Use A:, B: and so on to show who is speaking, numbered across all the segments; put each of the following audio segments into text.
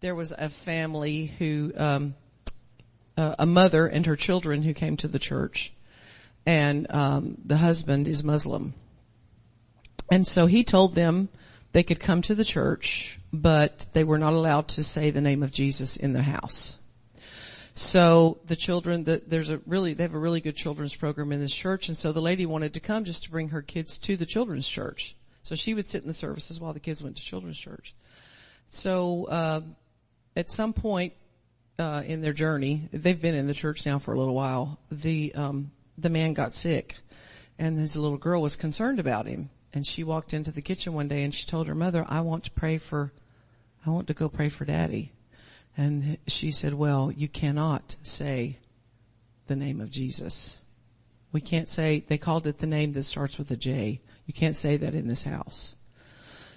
A: there was a family who, um, uh, a mother and her children who came to the church, and um, the husband is Muslim, and so he told them they could come to the church, but they were not allowed to say the name of Jesus in the house. So the children, the, there's a really, they have a really good children's program in this church, and so the lady wanted to come just to bring her kids to the children's church. So she would sit in the services while the kids went to children's church. So uh, at some point uh, in their journey, they've been in the church now for a little while. The um, the man got sick, and his little girl was concerned about him. And she walked into the kitchen one day and she told her mother, "I want to pray for, I want to go pray for Daddy." And she said, "Well, you cannot say the name of Jesus. We can't say they called it the name that starts with a J. You can't say that in this house."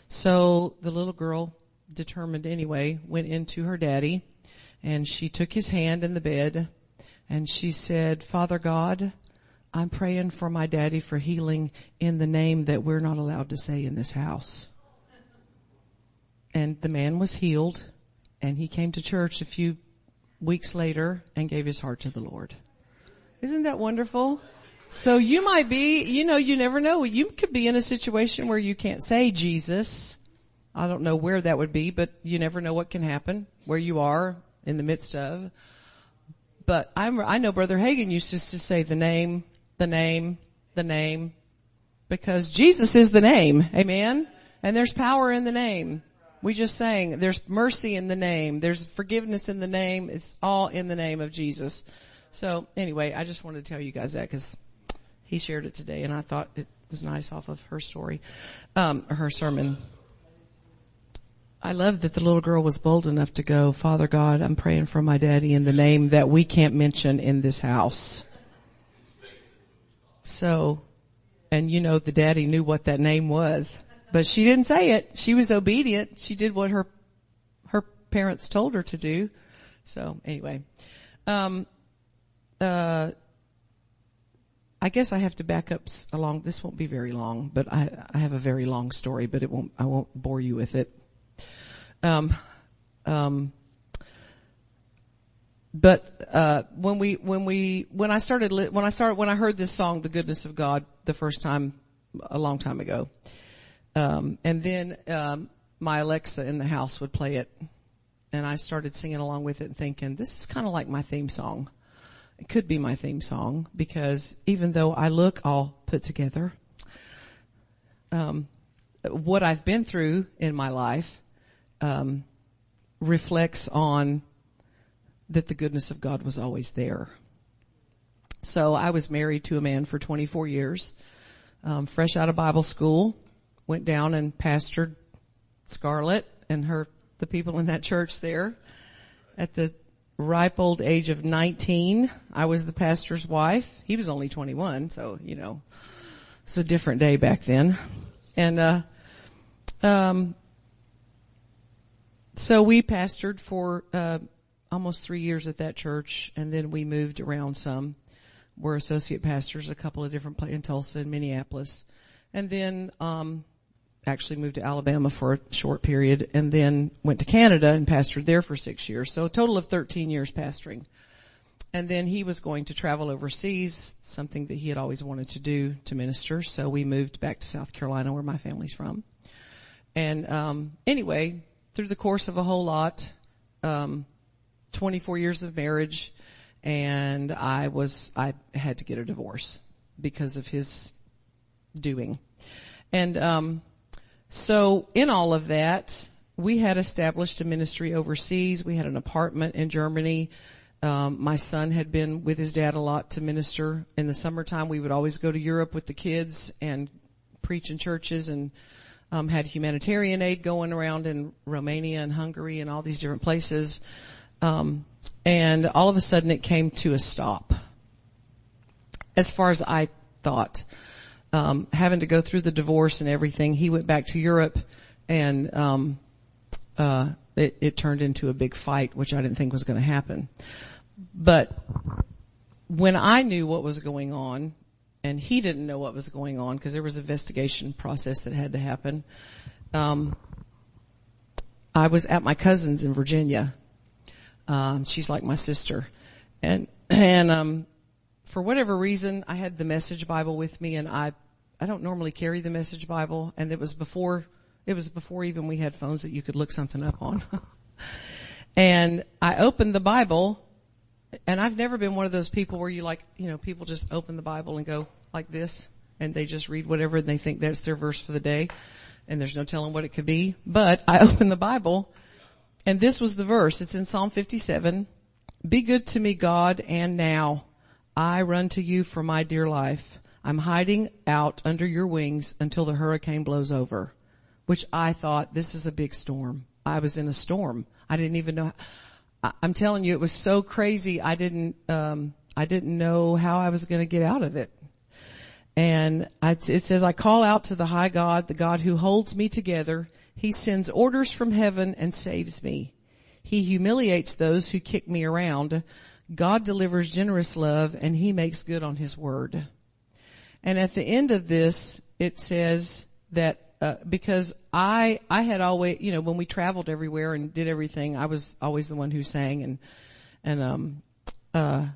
A: So the little girl determined anyway, went into her daddy and she took his hand in the bed and she said, Father God, I'm praying for my daddy for healing in the name that we're not allowed to say in this house. And the man was healed and he came to church a few weeks later and gave his heart to the Lord. Isn't that wonderful? So you might be, you know, you never know. You could be in a situation where you can't say Jesus I don't know where that would be, but you never know what can happen where you are in the midst of. But I'm, I know Brother Hagin used to, to say the name, the name, the name, because Jesus is the name. Amen. And there's power in the name. We just sang, there's mercy in the name. There's forgiveness in the name. It's all in the name of Jesus. So anyway, I just wanted to tell you guys that because he shared it today and I thought it was nice off of her story, um, her sermon. I love that the little girl was bold enough to go, Father God, I'm praying for my daddy in the name that we can't mention in this house. So, and you know the daddy knew what that name was, but she didn't say it. She was obedient. She did what her, her parents told her to do. So anyway, um, uh, I guess I have to back up along. This won't be very long, but I, I have a very long story, but it won't, I won't bore you with it. Um, um, but uh, when we when we when I started when I started when I heard this song, "The Goodness of God," the first time a long time ago, um, and then um, my Alexa in the house would play it, and I started singing along with it and thinking, "This is kind of like my theme song." It could be my theme song because even though I look all put together, um, what I've been through in my life um, reflects on that the goodness of God was always there. So I was married to a man for 24 years, um, fresh out of Bible school, went down and pastored Scarlett and her, the people in that church there. At the ripe old age of 19, I was the pastor's wife. He was only 21, so, you know, it's a different day back then. And, uh, um, so we pastored for uh, almost three years at that church, and then we moved around some. We're associate pastors a couple of different places in Tulsa and Minneapolis, and then um, actually moved to Alabama for a short period, and then went to Canada and pastored there for six years. So a total of thirteen years pastoring. And then he was going to travel overseas, something that he had always wanted to do to minister. So we moved back to South Carolina, where my family's from. And um, anyway, through the course of a whole lot, um, 24 years of marriage, and I was, I had to get a divorce because of his doing. And, um, so in all of that, we had established a ministry overseas. We had an apartment in Germany. Um, my son had been with his dad a lot to minister in the summertime. We would always go to Europe with the kids and preach in churches and um, had humanitarian aid going around in Romania and Hungary and all these different places. Um, and all of a sudden it came to a stop. As far as I thought, um, having to go through the divorce and everything, he went back to Europe and um, uh, it, it turned into a big fight, which I didn't think was going to happen. But when I knew what was going on, and he didn't know what was going on because there was an investigation process that had to happen. Um, I was at my cousin's in Virginia. Um, she's like my sister, and and um, for whatever reason, I had the Message Bible with me, and I I don't normally carry the Message Bible, and it was before it was before even we had phones that you could look something up on. and I opened the Bible, and I've never been one of those people where you like, you know, people just open the Bible and go like this, and they just read whatever and they think that's their verse for the day, and there's no telling what it could be. But I opened the Bible, and this was the verse. It's in Psalm 57. Be good to me, God, and now I run to you for my dear life. I'm hiding out under your wings until the hurricane blows over, which I thought this is a big storm. I was in a storm. I didn't even know. I'm telling you, it was so crazy. I didn't, um, I didn't know how I was going to get out of it. And I, it says, I call out to the high God, the God who holds me together. He sends orders from heaven and saves me. He humiliates those who kick me around. God delivers generous love and he makes good on his word. And at the end of this, it says that uh, because I I had always you know when we traveled everywhere and did everything, I was always the one who sang and and um uh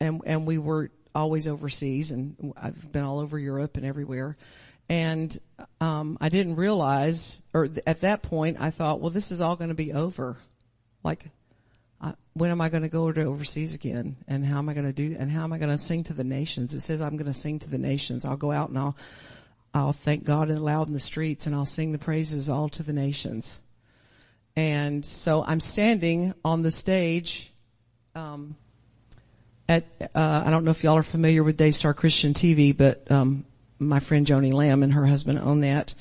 A: and and we were always overseas and I've been all over Europe and everywhere. And um I didn't realize or th- at that point I thought, well this is all going to be over. Like when am I going to go to overseas again? And how am I going to do, and how am I going to sing to the nations? It says I'm going to sing to the nations. I'll go out and I'll, I'll thank God loud in the streets and I'll sing the praises all to the nations. And so I'm standing on the stage, um, at, uh, I don't know if y'all are familiar with Daystar Christian TV, but, um, my friend Joni Lamb and her husband own that.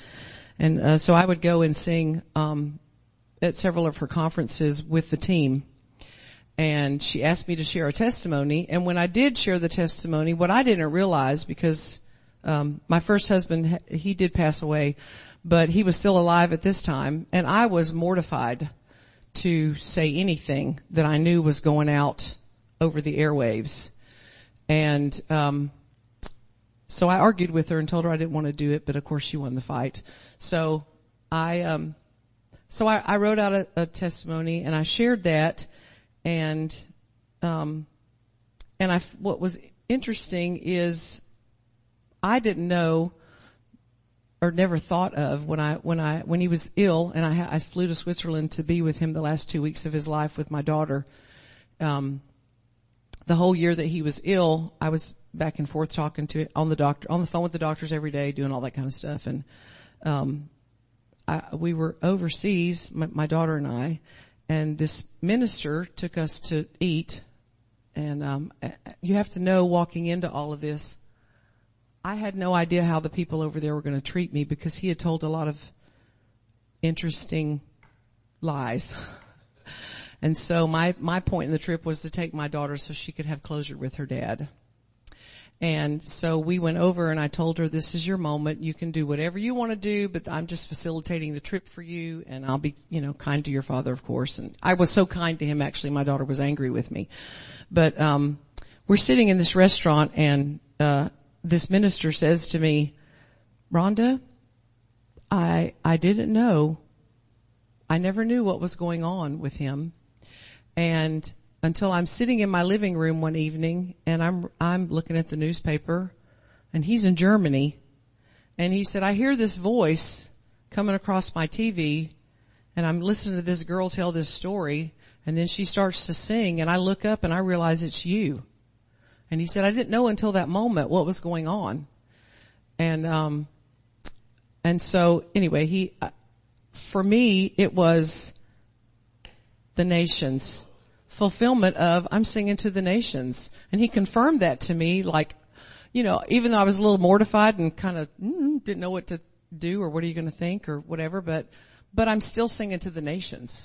A: And, uh, so I would go and sing, um, at several of her conferences with the team and she asked me to share a testimony. And when I did share the testimony, what I didn't realize because um, my first husband he did pass away, but he was still alive at this time, and I was mortified to say anything that I knew was going out over the airwaves, and um, so I argued with her and told her I didn't want to do it, but of course she won the fight. So I um, so I, I wrote out a, a testimony and I shared that and, um, and I, what was interesting is I didn't know or never thought of when I, when I, when he was ill and I, I flew to Switzerland to be with him the last two weeks of his life with my daughter. Um, the whole year that he was ill, I was back and forth talking to on the doctor, on the phone with the doctors every day, doing all that kind of stuff. And, um, I, we were overseas, my, my daughter and I, and this minister took us to eat. And um, you have to know, walking into all of this, I had no idea how the people over there were going to treat me because he had told a lot of interesting lies. and so my my point in the trip was to take my daughter so she could have closure with her dad. And so we went over and I told her, this is your moment. You can do whatever you want to do, but I'm just facilitating the trip for you and I'll be, you know, kind to your father, of course. And I was so kind to him, actually, my daughter was angry with me. But, um, we're sitting in this restaurant and, uh, this minister says to me, Rhonda, I, I didn't know, I never knew what was going on with him. And until I'm sitting in my living room one evening and I'm, I'm looking at the newspaper and he's in Germany and he said, I hear this voice coming across my TV and I'm listening to this girl tell this story and then she starts to sing and I look up and I realize it's you. And he said, I didn't know until that moment what was going on. And, um, and so anyway, he, uh, for me, it was the nations fulfillment of I'm singing to the nations. And he confirmed that to me like, you know, even though I was a little mortified and kind of mm, didn't know what to do or what are you going to think or whatever, but, but I'm still singing to the nations.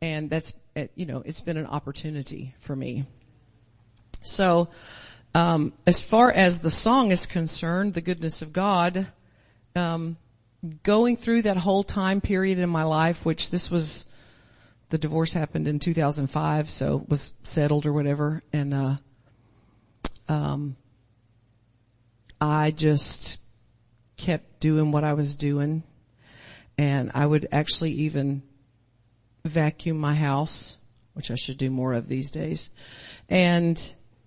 A: And that's, you know, it's been an opportunity for me. So, um, as far as the song is concerned, the goodness of God, um, going through that whole time period in my life, which this was the divorce happened in 2005, so it was settled or whatever, and uh, um, I just kept doing what I was doing, and I would actually even vacuum my house, which I should do more of these days, and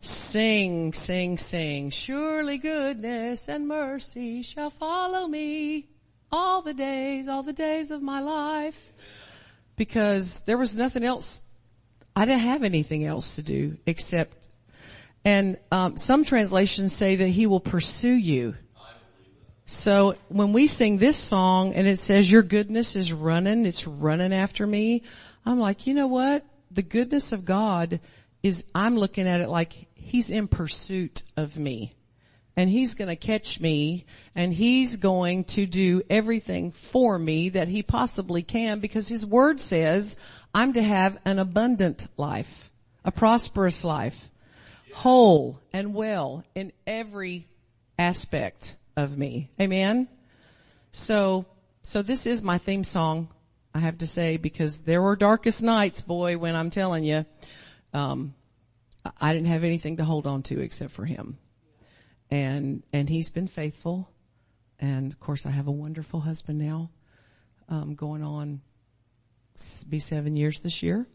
A: sing, sing, sing, surely goodness and mercy shall follow me all the days, all the days of my life. Because there was nothing else, I didn't have anything else to do except, and um, some translations say that he will pursue you. So when we sing this song and it says your goodness is running, it's running after me, I'm like, you know what? The goodness of God is, I'm looking at it like he's in pursuit of me and he's going to catch me and he's going to do everything for me that he possibly can because his word says I'm to have an abundant life, a prosperous life, whole and well in every aspect of me. Amen. So, so this is my theme song, I have to say, because there were darkest nights, boy, when I'm telling you, um, I didn't have anything to hold on to except for him. And, and he's been faithful. And of course I have a wonderful husband now, um, going on be seven years this year.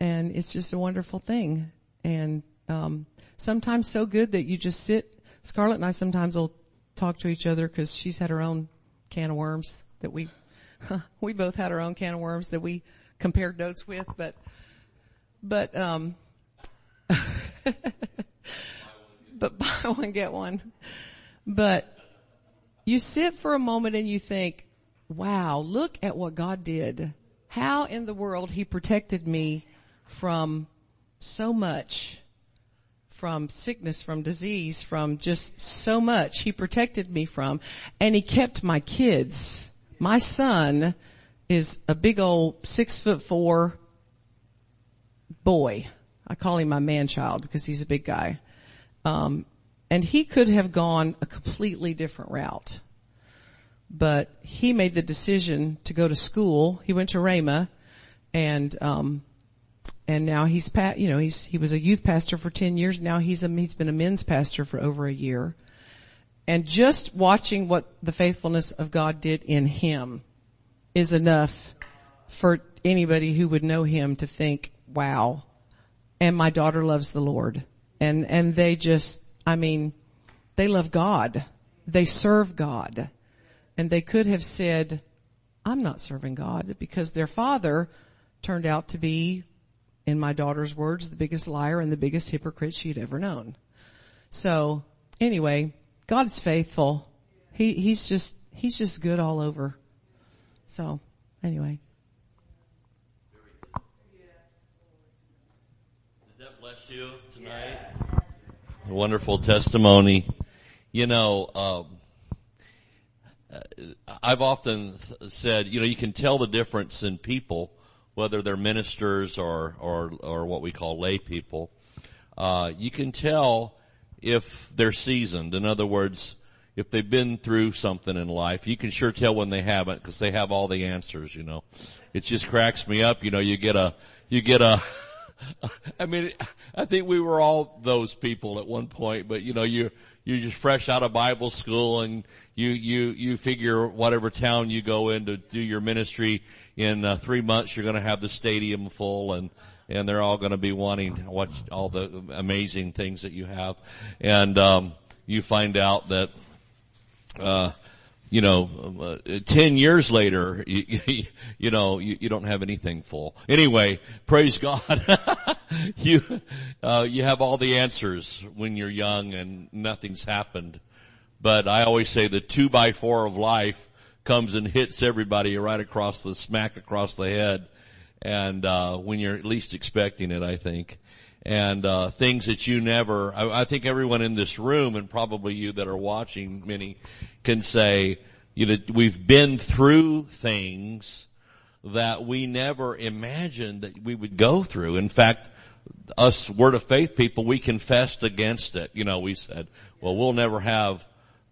A: And it's just a wonderful thing. And, um, sometimes so good that you just sit, Scarlett and I sometimes will talk to each other because she's had her own can of worms that we, we both had our own can of worms that we compared notes with, but, but, um, but buy one, get one. But you sit for a moment and you think, wow, look at what God did. How in the world he protected me from so much, from sickness, from disease, from just so much he protected me from. And he kept my kids. My son is a big old six foot four boy I call him my man child because he's a big guy. Um, and he could have gone a completely different route. But he made the decision to go to school. He went to Rhema and, um, and now he's, pa- you know, he's, he was a youth pastor for 10 years. Now he's a, he's been a men's pastor for over a year. And just watching what the faithfulness of God did in him is enough for anybody who would know him to think, wow, and my daughter loves the Lord. And, and they just, I mean, they love God. They serve God. And they could have said, I'm not serving God because their father turned out to be, in my daughter's words, the biggest liar and the biggest hypocrite she'd ever known. So anyway, God's faithful. He, he's just, he's just good all over. So anyway.
B: You tonight. A wonderful testimony. You know, um, uh, I've often said, you know, you can tell the difference in people, whether they're ministers or or or what we call lay people. Uh, you can tell if they're seasoned. In other words, if they've been through something in life, you can sure tell when they haven't because they have all the answers. You know, it just cracks me up. You know, you get a you get a I mean, I think we were all those people at one point, but you know, you're, you're just fresh out of Bible school and you, you, you figure whatever town you go in to do your ministry in uh, three months, you're going to have the stadium full and, and they're all going to be wanting to watch all the amazing things that you have. And, um, you find out that, uh, you know, uh, 10 years later, you, you, know, you, you, don't have anything full. Anyway, praise God. you, uh, you have all the answers when you're young and nothing's happened. But I always say the two by four of life comes and hits everybody right across the smack across the head. And, uh, when you're least expecting it, I think. And, uh, things that you never, I, I think everyone in this room and probably you that are watching, many, can say, you know, we've been through things that we never imagined that we would go through. In fact, us word of faith people, we confessed against it. You know, we said, well, we'll never have,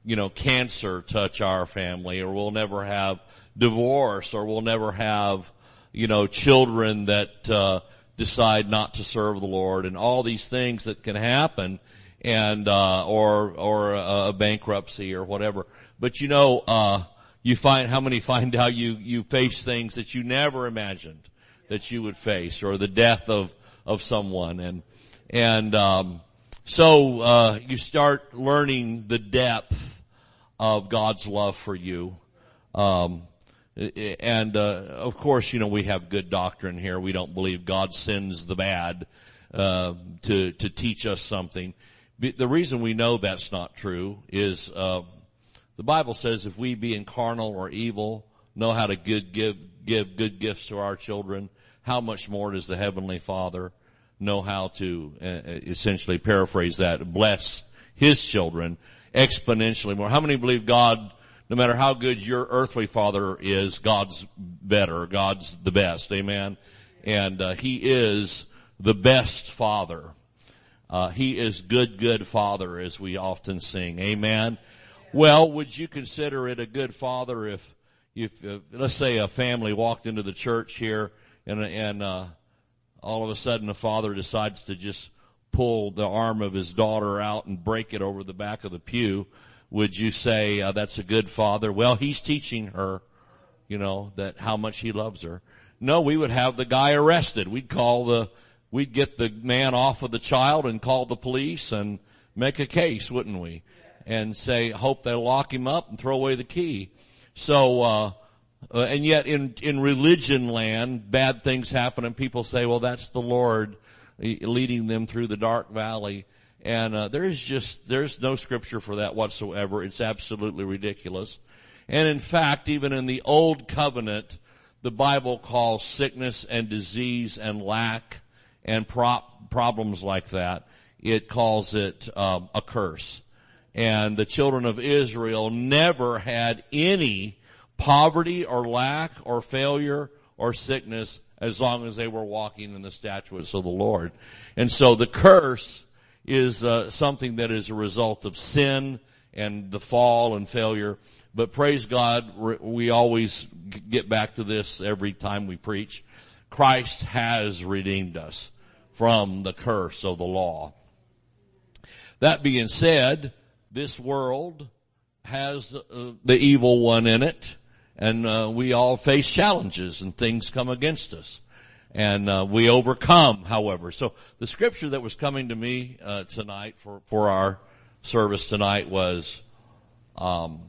B: you know, cancer touch our family or we'll never have divorce or we'll never have, you know, children that, uh, decide not to serve the Lord and all these things that can happen and, uh, or, or a bankruptcy or whatever. But you know, uh, you find, how many find out you, you face things that you never imagined that you would face or the death of, of someone and, and, um, so, uh, you start learning the depth of God's love for you. Um, and, uh, of course, you know, we have good doctrine here. We don't believe God sends the bad, uh, to, to teach us something. The reason we know that's not true is, uh, the Bible says if we being carnal or evil know how to good, give, give good gifts to our children, how much more does the Heavenly Father know how to uh, essentially paraphrase that, bless His children exponentially more? How many believe God, no matter how good your earthly father is, God's better, God's the best, amen? And uh, He is the best father. Uh, he is good, good father as we often sing, amen? Well, would you consider it a good father if, if uh, let's say a family walked into the church here and and uh, all of a sudden the father decides to just pull the arm of his daughter out and break it over the back of the pew? Would you say uh, that's a good father? Well, he's teaching her, you know, that how much he loves her. No, we would have the guy arrested. We'd call the, we'd get the man off of the child and call the police and make a case, wouldn't we? and say, hope they'll lock him up and throw away the key. So, uh, uh, and yet in, in religion land, bad things happen and people say, well, that's the Lord leading them through the dark valley. And, uh, there is just, there's no scripture for that whatsoever. It's absolutely ridiculous. And in fact, even in the old covenant, the Bible calls sickness and disease and lack and prop, problems like that, it calls it um, a curse and the children of Israel never had any poverty or lack or failure or sickness as long as they were walking in the statutes of the Lord. And so the curse is uh, something that is a result of sin and the fall and failure. But praise God, we always get back to this every time we preach. Christ has redeemed us from the curse of the law. That being said, this world has uh, the evil one in it and uh, we all face challenges and things come against us and uh, we overcome however. So the scripture that was coming to me uh, tonight for for our service tonight was um,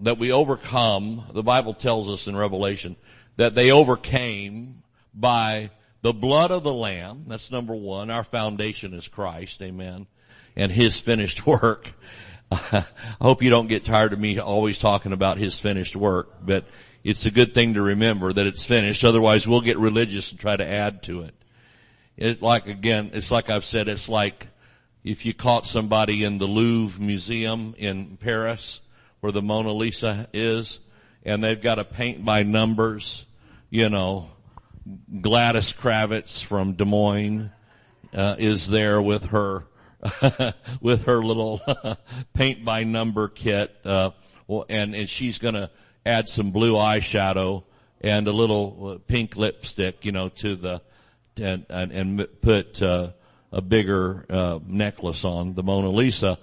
B: that we overcome the bible tells us in revelation that they overcame by the blood of the lamb. That's number one. Our foundation is christ. Amen. And his finished work. I hope you don't get tired of me always talking about his finished work, but it's a good thing to remember that it's finished. Otherwise we'll get religious and try to add to it. It's like again, it's like I've said, it's like if you caught somebody in the Louvre Museum in Paris where the Mona Lisa is and they've got to paint by numbers, you know, Gladys Kravitz from Des Moines, uh, is there with her with her little paint by number kit, uh, and and she's gonna add some blue eyeshadow and a little uh, pink lipstick, you know, to the and and, and put uh, a bigger uh, necklace on the Mona Lisa.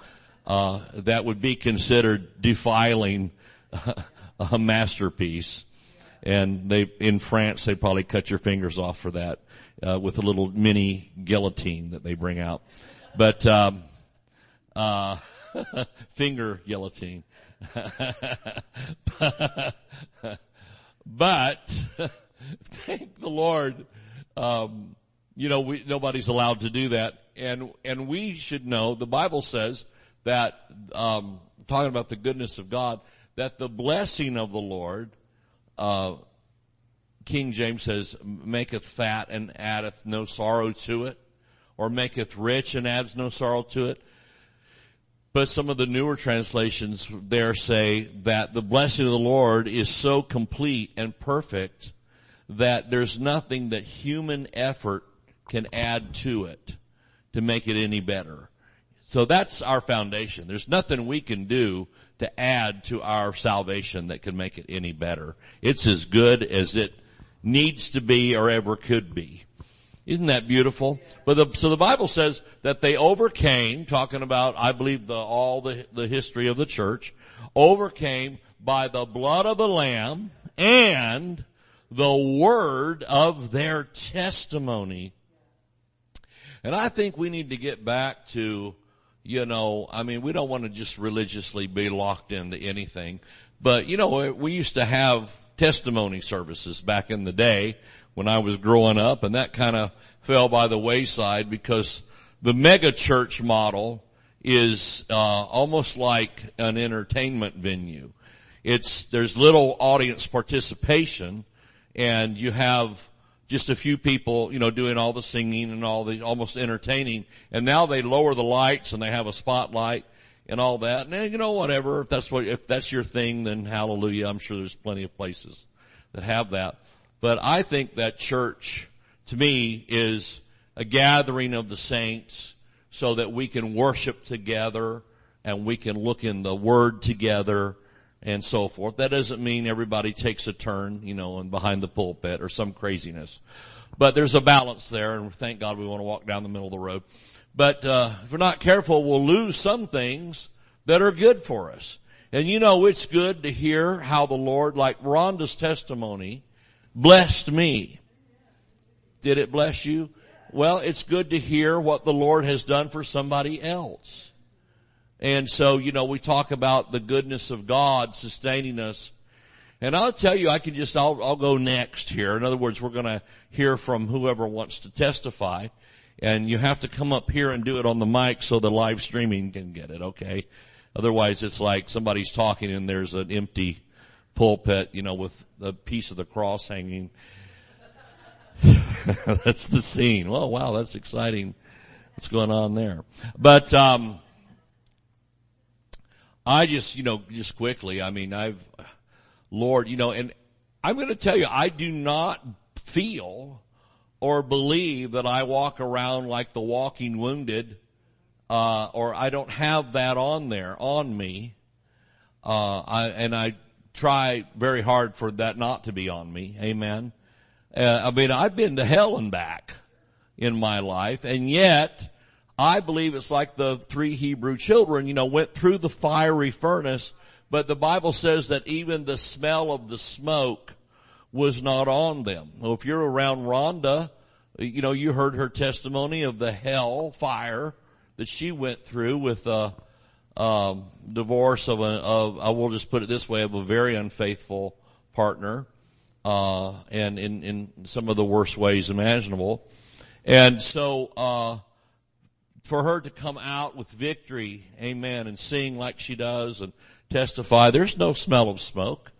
B: Uh, that would be considered defiling a masterpiece. And they, in France, they probably cut your fingers off for that, uh, with a little mini guillotine that they bring out. But um, uh, finger guillotine. but thank the Lord, um, you know, we, nobody's allowed to do that, and and we should know. The Bible says that um, talking about the goodness of God, that the blessing of the Lord. Uh, King James says, maketh fat and addeth no sorrow to it or maketh rich and adds no sorrow to it. But some of the newer translations there say that the blessing of the Lord is so complete and perfect that there's nothing that human effort can add to it to make it any better. So that's our foundation. There's nothing we can do to add to our salvation that can make it any better. It's as good as it needs to be or ever could be. Isn't that beautiful? But the, so the Bible says that they overcame, talking about, I believe, the, all the, the history of the church, overcame by the blood of the Lamb and the word of their testimony. And I think we need to get back to, you know, I mean, we don't want to just religiously be locked into anything, but you know, we used to have testimony services back in the day when I was growing up and that kind of fell by the wayside because the mega church model is uh, almost like an entertainment venue. It's there's little audience participation, and you have just a few people, you know, doing all the singing and all the almost entertaining. And now they lower the lights and they have a spotlight and all that. And you know, whatever. If that's what if that's your thing, then hallelujah. I'm sure there's plenty of places that have that. But I think that church, to me, is a gathering of the saints so that we can worship together and we can look in the Word together and so forth. That doesn't mean everybody takes a turn, you know, and behind the pulpit or some craziness. But there's a balance there and thank God we want to walk down the middle of the road. But, uh, if we're not careful, we'll lose some things that are good for us. And you know, it's good to hear how the Lord, like Rhonda's testimony, blessed me. Did it bless you? Well, it's good to hear what the Lord has done for somebody else. And so, you know, we talk about the goodness of God sustaining us. And I'll tell you, I can just, I'll, I'll go next here. In other words, we're going to hear from whoever wants to testify. And you have to come up here and do it on the mic so the live streaming can get it, okay? Otherwise it's like somebody's talking and there's an empty pulpit, you know, with a piece of the cross hanging that's the scene. Oh wow, that's exciting. What's going on there? But um, I just, you know, just quickly. I mean, I've, Lord, you know, and I'm going to tell you, I do not feel or believe that I walk around like the walking wounded, uh, or I don't have that on there on me. Uh, I, and I try very hard for that not to be on me. Amen. Uh, I mean, I've been to hell and back in my life, and yet I believe it's like the three Hebrew children, you know, went through the fiery furnace, but the Bible says that even the smell of the smoke was not on them. Well, if you're around Rhonda, you know, you heard her testimony of the hell fire that she went through with a um, divorce of a, of, I will just put it this way, of a very unfaithful partner uh, and in, in some of the worst ways imaginable. And so, uh, for her to come out with victory, amen, and sing like she does and testify, there's no smell of smoke.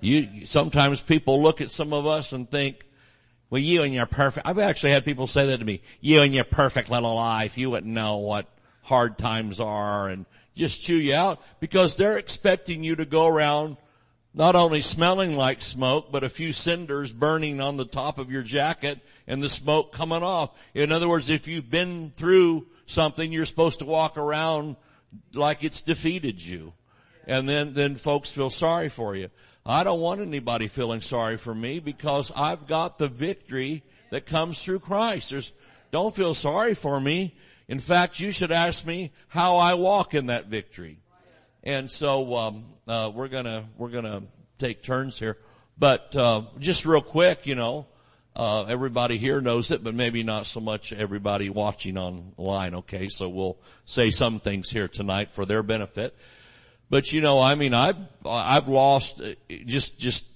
B: You, sometimes people look at some of us and think, well, you and your perfect, I've actually had people say that to me, you and your perfect little life, you wouldn't know what hard times are and just chew you out because they're expecting you to go around not only smelling like smoke, but a few cinders burning on the top of your jacket and the smoke coming off. In other words, if you've been through something, you're supposed to walk around like it's defeated you. And then, then folks feel sorry for you. I don't want anybody feeling sorry for me because I've got the victory that comes through Christ. There's, don't feel sorry for me. In fact, you should ask me how I walk in that victory. And so, um, uh, we're gonna, we're gonna take turns here. But, uh, just real quick, you know, uh, everybody here knows it, but maybe not so much everybody watching online. Okay. So we'll say some things here tonight for their benefit. But you know, I mean, I've, I've lost uh, just, just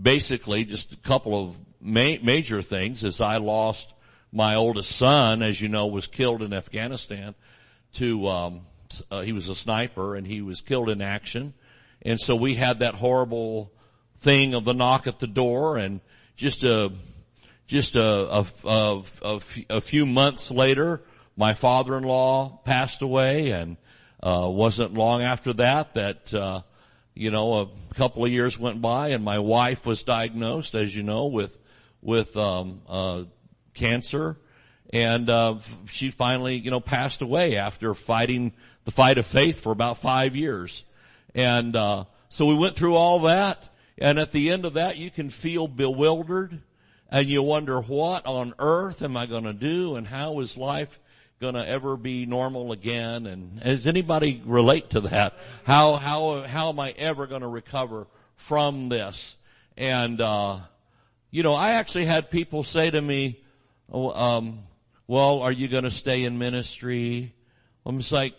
B: basically just a couple of ma- major things as I lost my oldest son, as you know, was killed in Afghanistan to, um, uh, he was a sniper and he was killed in action. And so we had that horrible thing of the knock at the door and just a, just a, a, a, a, a few months later, my father-in-law passed away and, uh, wasn't long after that that, uh, you know, a couple of years went by and my wife was diagnosed, as you know, with, with, um, uh, cancer and, uh, she finally, you know, passed away after fighting the fight of faith for about five years. And, uh, so we went through all that. And at the end of that, you can feel bewildered and you wonder what on earth am I going to do and how is life gonna ever be normal again? And does anybody relate to that? How, how, how am I ever gonna recover from this? And, uh, you know, I actually had people say to me, oh, um, well, are you gonna stay in ministry? I'm just like,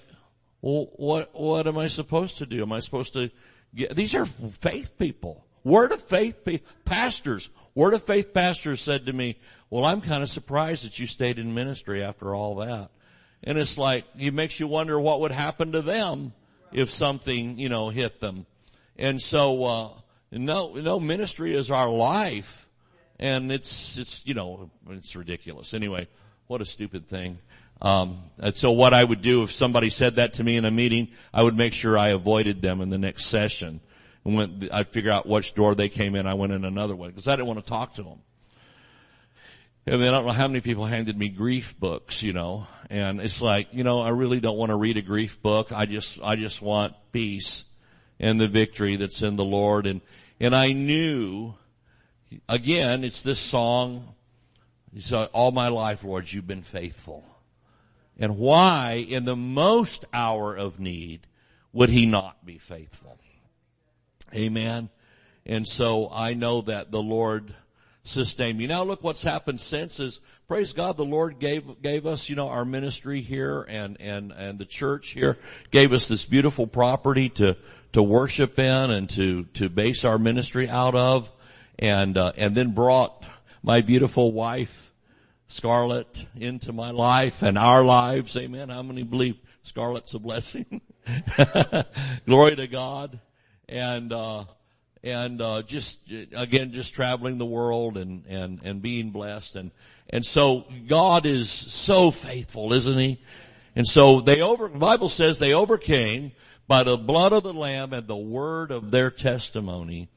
B: well, what, what am I supposed to do? Am I supposed to get, these are faith people. Word of faith people, pastors, word of faith pastors said to me, well, I'm kind of surprised that you stayed in ministry after all that. And it's like, it makes you wonder what would happen to them if something, you know, hit them. And so, uh, no, no, ministry is our life. And it's, it's, you know, it's ridiculous. Anyway, what a stupid thing. Um, and so what I would do if somebody said that to me in a meeting, I would make sure I avoided them in the next session. And when I'd figure out which door they came in, I went in another one because I didn't want to talk to them. And then I don't know how many people handed me grief books, you know, and it's like, you know, I really don't want to read a grief book. I just, I just want peace and the victory that's in the Lord. And, and I knew, again, it's this song, so all my life, Lord, you've been faithful and why in the most hour of need would he not be faithful? Amen. And so I know that the Lord sustained me. Now look what's happened since is praise God the Lord gave gave us, you know, our ministry here and and and the church here gave us this beautiful property to to worship in and to to base our ministry out of and uh, and then brought my beautiful wife Scarlett into my life and our lives. Amen. How many believe Scarlett's a blessing? Glory to God. And, uh, and, uh, just, again, just traveling the world and, and, and being blessed. And, and so God is so faithful, isn't he? And so they over, the Bible says they overcame by the blood of the Lamb and the word of their testimony.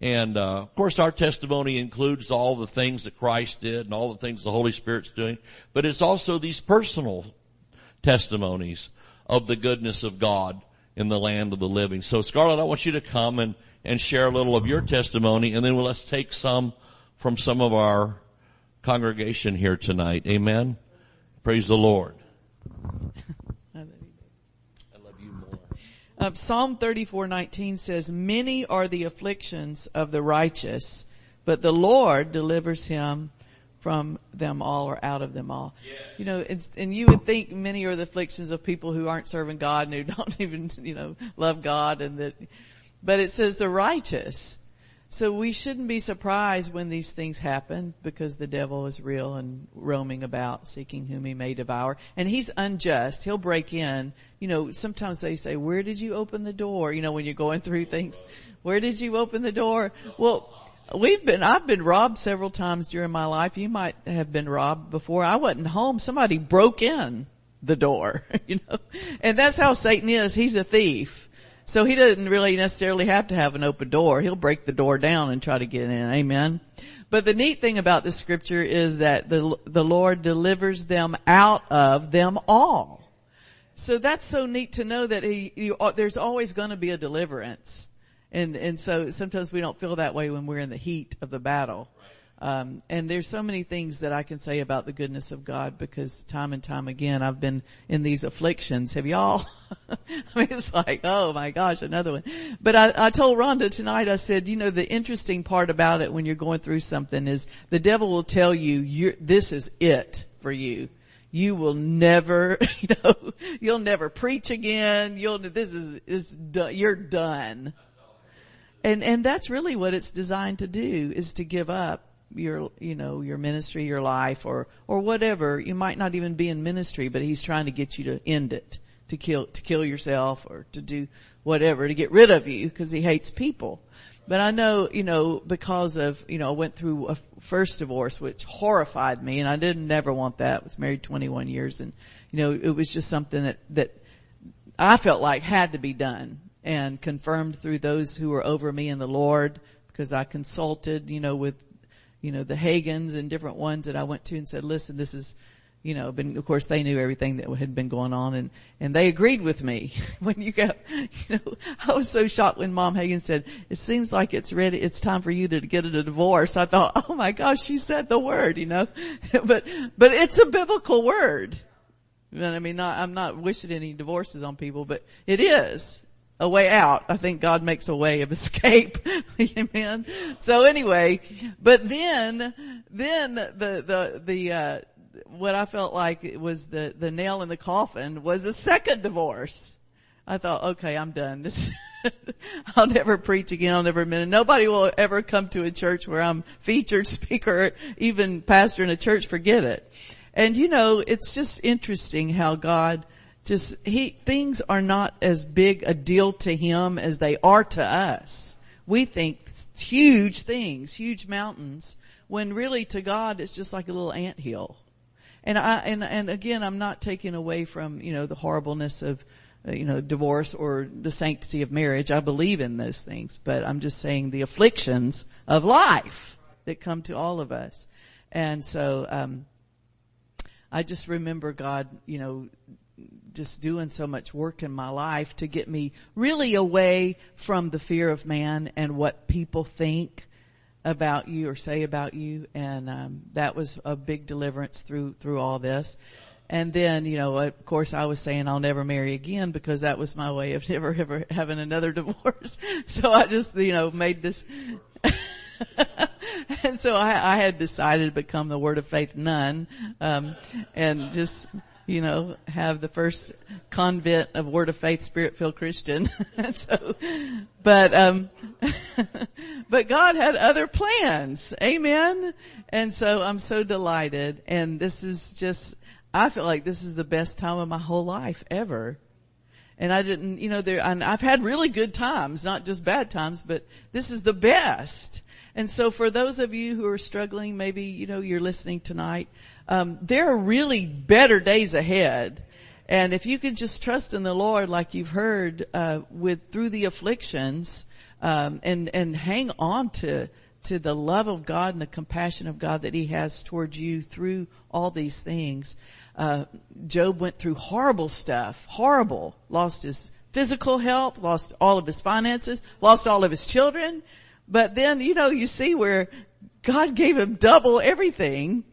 B: And uh, of course, our testimony includes all the things that Christ did and all the things the Holy Spirit's doing, but it's also these personal testimonies of the goodness of God in the land of the living. So, Scarlett, I want you to come and and share a little of your testimony, and then we'll, let's take some from some of our congregation here tonight. Amen. Praise the Lord.
C: Uh, Psalm 34:19 says, "Many are the afflictions of the righteous, but the Lord delivers him from them all or out of them all." Yes. You know, and you would think many are the afflictions of people who aren't serving God and who don't even, you know, love God and that, but it says the righteous. So we shouldn't be surprised when these things happen because the devil is real and roaming about seeking whom he may devour. And he's unjust. He'll break in. You know, sometimes they say, where did you open the door? You know, when you're going through things, where did you open the door? Well, we've been, I've been robbed several times during my life. You might have been robbed before. I wasn't home. Somebody broke in the door, you know, and that's how Satan is. He's a thief. So he doesn't really necessarily have to have an open door. He'll break the door down and try to get in. Amen. But the neat thing about the scripture is that the, the Lord delivers them out of them all. So that's so neat to know that he, you, uh, there's always going to be a deliverance. And, and so sometimes we don't feel that way when we're in the heat of the battle. Um, and there's so many things that I can say about the goodness of God because time and time again I've been in these afflictions. Have y'all? I mean, it's like, oh my gosh, another one. But I, I told Rhonda tonight, I said, you know, the interesting part about it when you're going through something is the devil will tell you, this is it for you. You will never, you know, you'll never preach again. You'll, this is, is done, you're done. And, and that's really what it's designed to do is to give up your, you know, your ministry, your life or, or whatever. You might not even be in ministry, but he's trying to get you to end it, to kill, to kill yourself or to do whatever, to get rid of you because he hates people. But I know, you know, because of, you know, I went through a first divorce, which horrified me and I didn't never want that. I was married 21 years and, you know, it was just something that, that I felt like had to be done and confirmed through those who were over me in the Lord because I consulted, you know, with you know, the Hagins and different ones that I went to and said, listen, this is, you know, but of course they knew everything that had been going on and, and they agreed with me when you got, you know, I was so shocked when mom Hagin said, it seems like it's ready, it's time for you to get a divorce. I thought, oh my gosh, she said the word, you know, but, but it's a biblical word. I mean, not, I'm not wishing any divorces on people, but it is a way out. I think God makes a way of escape. Amen. So anyway, but then, then the, the, the, uh, what I felt like it was the, the nail in the coffin was a second divorce. I thought, okay, I'm done. This, I'll never preach again. I'll never admit Nobody will ever come to a church where I'm featured speaker, even pastor in a church. Forget it. And you know, it's just interesting how God just, he, things are not as big a deal to him as they are to us. We think huge things, huge mountains, when really to God it's just like a little ant hill. And I, and, and again, I'm not taking away from, you know, the horribleness of, uh, you know, divorce or the sanctity of marriage. I believe in those things, but I'm just saying the afflictions of life that come to all of us. And so, um, I just remember God, you know, just doing so much work in my life to get me really away from the fear of man and what people think about you or say about you. And, um, that was a big deliverance through, through all this. And then, you know, of course I was saying I'll never marry again because that was my way of never ever having another divorce. So I just, you know, made this, and so I, I, had decided to become the Word of Faith nun, um, and just you know have the first convent of Word of Faith Spirit filled Christian. so, but um, but God had other plans, Amen. And so I'm so delighted, and this is just I feel like this is the best time of my whole life ever. And I didn't, you know, there, I've had really good times, not just bad times, but this is the best. And so for those of you who are struggling, maybe, you know, you're listening tonight, um, there are really better days ahead. And if you can just trust in the Lord, like you've heard, uh, with, through the afflictions, um, and, and hang on to, to the love of God and the compassion of God that He has towards you through all these things. Uh, Job went through horrible stuff, horrible, lost his physical health, lost all of his finances, lost all of his children, but then, you know, you see where God gave him double everything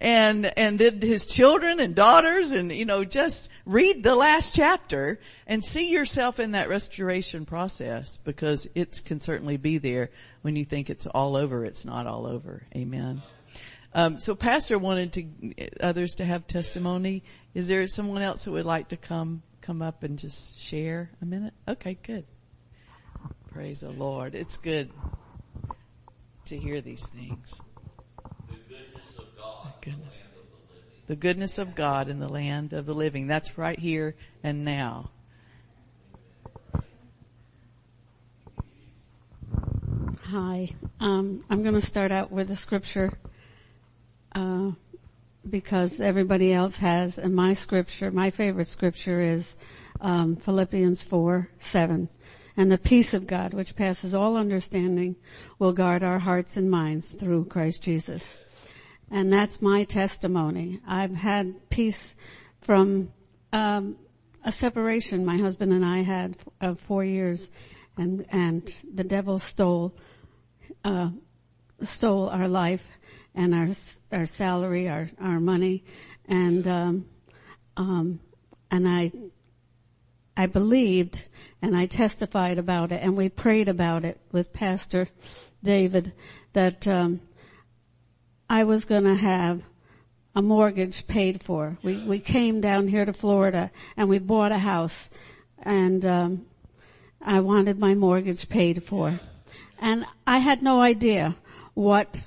C: and, and then his children and daughters and, you know, just read the last chapter and see yourself in that restoration process because it can certainly be there when you think it's all over. It's not all over. Amen. Um, so pastor wanted to, others to have testimony. Is there someone else that would like to come, come up and just share a minute? Okay, good. Praise the Lord. It's good to hear these things.
B: The goodness of God.
C: The goodness. Of God in the land of the living. That's right here and now.
D: Hi. Um, I'm going to start out with a scripture uh, because everybody else has, and my scripture, my favorite scripture is um, Philippians 4, 7 and the peace of God, which passes all understanding, will guard our hearts and minds through Christ Jesus. And that's my testimony. I've had peace from um, a separation my husband and I had of four years, and and the devil stole uh, stole our life and our our salary, our our money, and um, um, and I I believed and I testified about it and we prayed about it with Pastor David that um, I was going to have a mortgage paid for. We we came down here to Florida and we bought a house and um, I wanted my mortgage paid for. And I had no idea what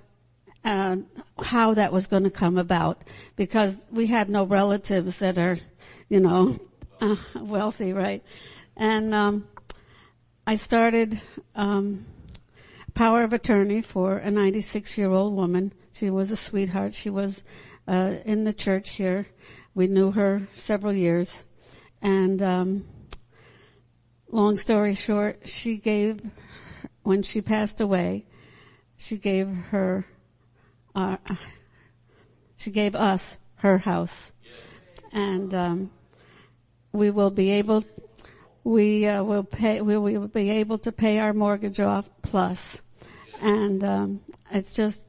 D: uh, how that was going to come about because we had no relatives that are, you know, uh, wealthy, right? And um, I started um, power of attorney for a 96 year old woman. She was a sweetheart. She was uh, in the church here. We knew her several years, and um, long story short, she gave when she passed away. She gave her, uh, she gave us her house, and um, we will be able we uh, will pay we will be able to pay our mortgage off plus and um, it's just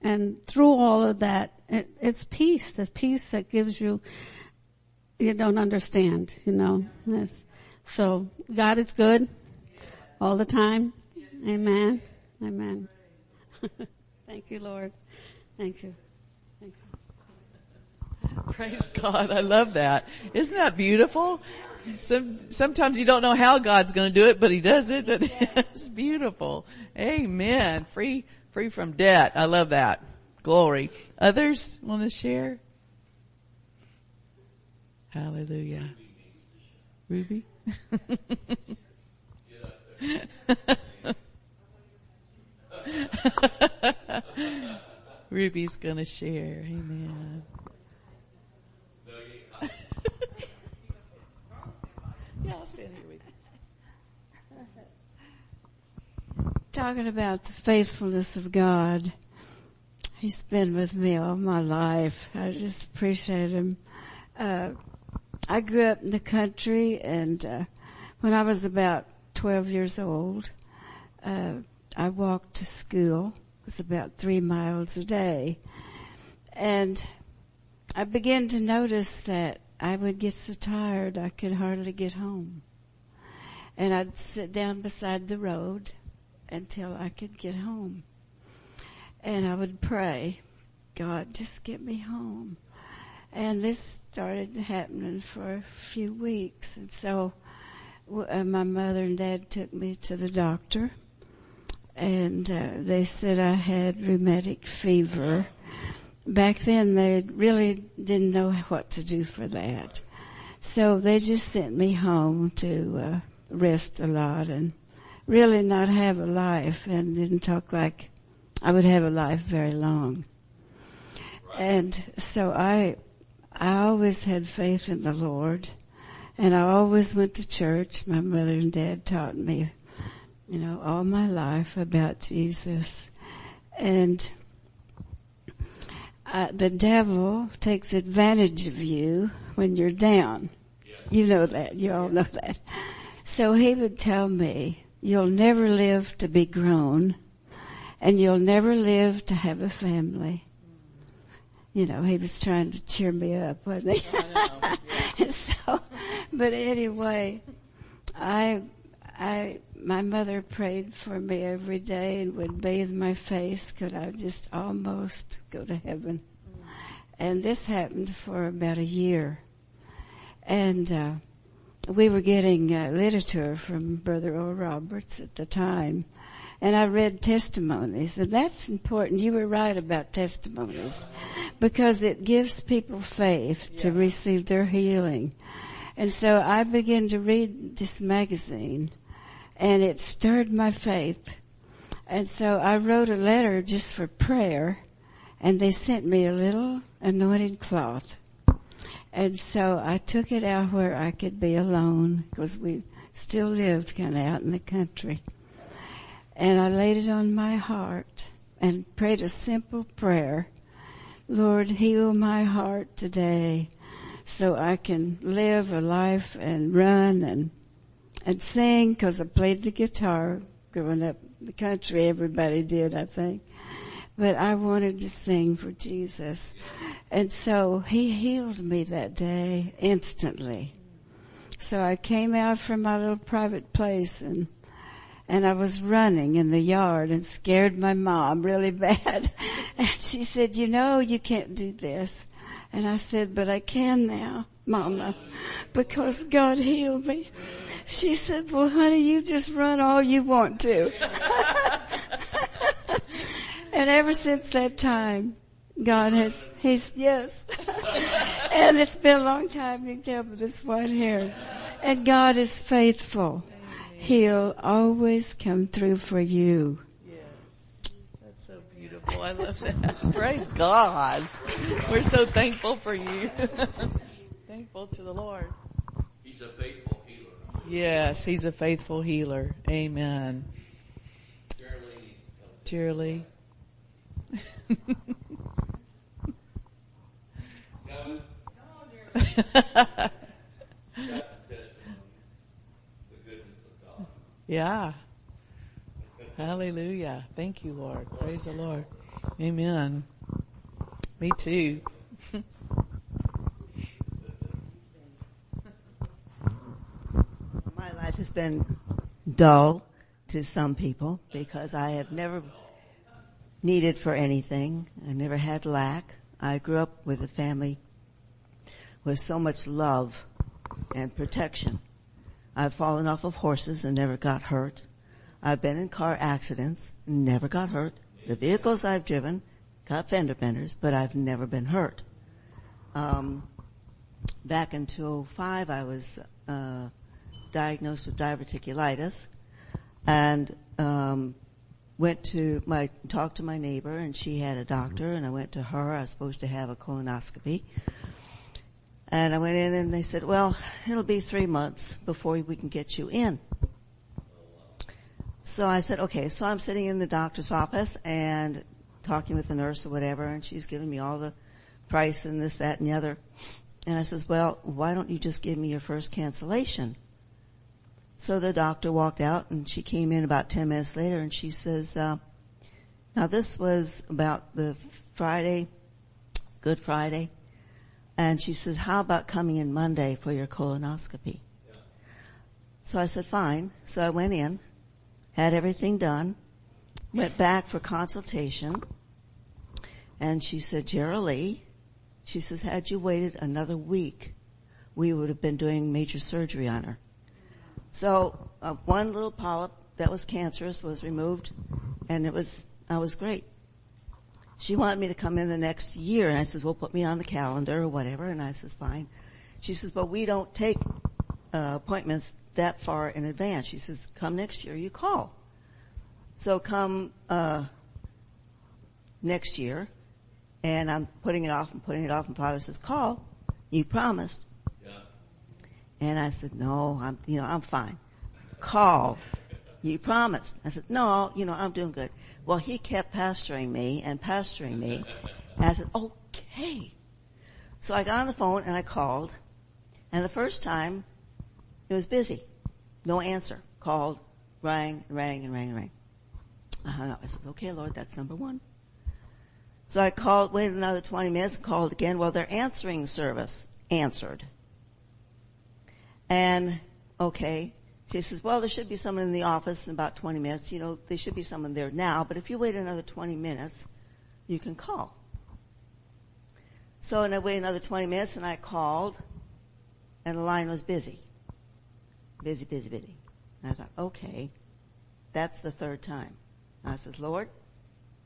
D: and through all of that it, it's peace the peace that gives you you don't understand, you know. So God is good all the time. Amen. Amen. Thank you, Lord. Thank you.
C: Praise God. I love that. Isn't that beautiful? Some, sometimes you don't know how God's going to do it, but He does it. It's beautiful. Amen. Free, free from debt. I love that. Glory. Others want to share? Hallelujah. Ruby? Ruby's gonna share. Amen. yeah, I'll stand here with you.
E: Talking about the faithfulness of God. He's been with me all my life. I just appreciate him. Uh, I grew up in the country and, uh, when I was about 12 years old, uh, I walked to school. It was about three miles a day. And I began to notice that I would get so tired I could hardly get home. And I'd sit down beside the road until I could get home. And I would pray, God, just get me home. And this started happening for a few weeks. And so uh, my mother and dad took me to the doctor and uh, they said I had rheumatic fever. Back then they really didn't know what to do for that. So they just sent me home to uh, rest a lot and really not have a life and didn't talk like I would have a life very long. And so I, I always had faith in the Lord and I always went to church. My mother and dad taught me, you know, all my life about Jesus. And uh, the devil takes advantage of you when you're down. You know that. You all know that. So he would tell me, you'll never live to be grown and you'll never live to have a family. You know, he was trying to cheer me up, wasn't he? Yeah. so, but anyway, I, I, my mother prayed for me every day and would bathe my face could I just almost go to heaven. And this happened for about a year. And, uh, we were getting uh, literature from Brother Oral Roberts at the time. And I read testimonies and that's important. You were right about testimonies because it gives people faith to receive their healing. And so I began to read this magazine and it stirred my faith. And so I wrote a letter just for prayer and they sent me a little anointed cloth. And so I took it out where I could be alone because we still lived kind of out in the country. And I laid it on my heart and prayed a simple prayer. Lord, heal my heart today so I can live a life and run and and sing because I played the guitar growing up in the country. Everybody did, I think. But I wanted to sing for Jesus. And so he healed me that day instantly. So I came out from my little private place and and I was running in the yard and scared my mom really bad. And she said, you know, you can't do this. And I said, but I can now, mama, because God healed me. She said, well honey, you just run all you want to. and ever since that time, God has, he's, yes. and it's been a long time, you can tell by this white hair. And God is faithful. He'll always come through for you.
C: Yes. That's so beautiful. I love that. Praise God. We're so thankful for you. thankful to the Lord.
B: He's a faithful healer.
C: Yes, He's a faithful healer. Amen. Cheerily. yeah. Hallelujah. Thank you, Lord. Praise the Lord. Amen. Me too.
F: My life has been dull to some people because I have never needed for anything. I never had lack. I grew up with a family with so much love and protection. I've fallen off of horses and never got hurt. I've been in car accidents, never got hurt. The vehicles I've driven got fender benders, but I've never been hurt. Um, back in 2005, I was uh, diagnosed with diverticulitis, and um, went to my talked to my neighbor, and she had a doctor, and I went to her. I was supposed to have a colonoscopy, and I went in, and they said, "Well, it'll be three months before we can get you in." So I said, "Okay." So I'm sitting in the doctor's office and talking with the nurse or whatever, and she's giving me all the price and this, that, and the other. And I says, "Well, why don't you just give me your first cancellation?" So the doctor walked out and she came in about 10 minutes later and she says, uh, now this was about the Friday, Good Friday. And she says, how about coming in Monday for your colonoscopy? Yeah. So I said, fine. So I went in, had everything done, went back for consultation. And she said, Geraldine, she says, had you waited another week, we would have been doing major surgery on her. So uh, one little polyp that was cancerous was removed, and it was I was great. She wanted me to come in the next year, and I says, "Well, put me on the calendar or whatever." And I says, "Fine." She says, "But we don't take uh, appointments that far in advance." She says, "Come next year, you call." So come uh, next year, and I'm putting it off and putting it off, and Father says, "Call." You promised. And I said, no, I'm, you know, I'm fine. Call. You promised. I said, no, you know, I'm doing good. Well, he kept pastoring me and pastoring me. And I said, okay. So I got on the phone and I called. And the first time, it was busy. No answer. Called, rang, rang, and rang, and rang. I hung up. I said, okay, Lord, that's number one. So I called, waited another 20 minutes, called again. Well, their answering service answered. And, okay. She says, well, there should be someone in the office in about 20 minutes. You know, there should be someone there now, but if you wait another 20 minutes, you can call. So, and I waited another 20 minutes and I called and the line was busy. Busy, busy, busy. And I thought, okay, that's the third time. I says, Lord,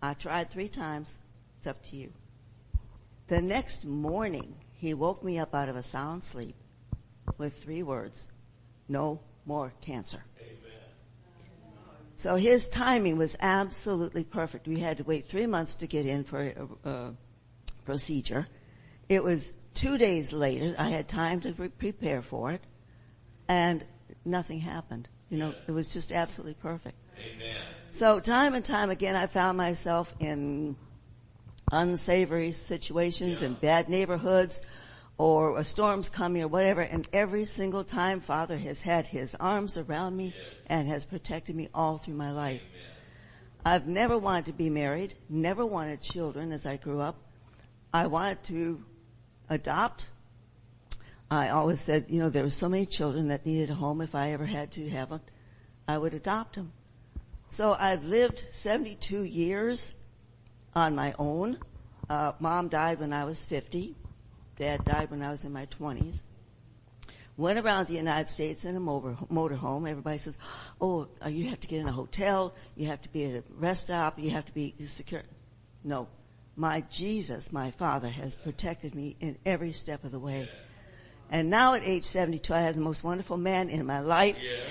F: I tried three times. It's up to you. The next morning, he woke me up out of a sound sleep with three words. No more cancer. So his timing was absolutely perfect. We had to wait three months to get in for a, a procedure. It was two days later. I had time to pre- prepare for it and nothing happened. You know, it was just absolutely perfect. Amen. So time and time again, I found myself in unsavory situations yeah. in bad neighborhoods or a storm's coming or whatever. And every single time Father has had his arms around me and has protected me all through my life. I've never wanted to be married, never wanted children as I grew up. I wanted to adopt. I always said, you know, there were so many children that needed a home. If I ever had to have one, I would adopt them. So I've lived 72 years on my own. Uh, mom died when I was 50. Dad died when I was in my 20s. Went around the United States in a motor, motorhome. Everybody says, oh, uh, you have to get in a hotel. You have to be at a rest stop. You have to be secure. No. My Jesus, my Father, has protected me in every step of the way. And now at age 72, I have the most wonderful man in my life yeah.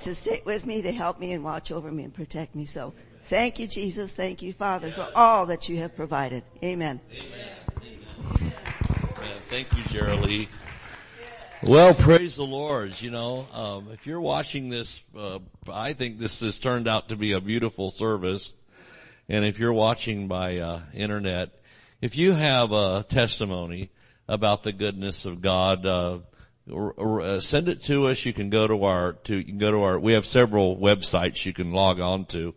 F: to sit with me, to help me and watch over me and protect me. So thank you, Jesus. Thank you, Father, yeah. for all that you have provided. Amen.
B: Amen. Thank you, Geraldine. Well, praise the Lord. You know, um, if you're watching this, uh, I think this has turned out to be a beautiful service. And if you're watching by uh, internet, if you have a testimony about the goodness of God, uh, uh, send it to us. You can go to our to you can go to our. We have several websites you can log on to.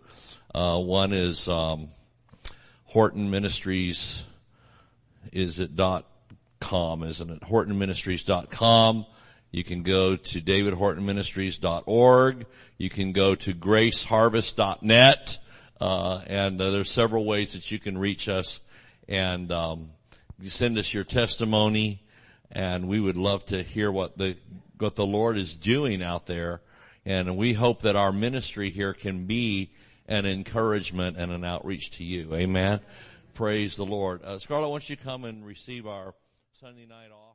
B: Uh, one is um, Horton Ministries. Is it dot isn't it? HortonMinistries.com. You can go to davidhortonministries.org. You can go to graceharvest.net. Uh, and uh, there's several ways that you can reach us and um, send us your testimony and we would love to hear what the what the Lord is doing out there and we hope that our ministry here can be an encouragement and an outreach to you. Amen. Praise the Lord. Uh, Scarlett, why don't you come and receive our Sunday night offering?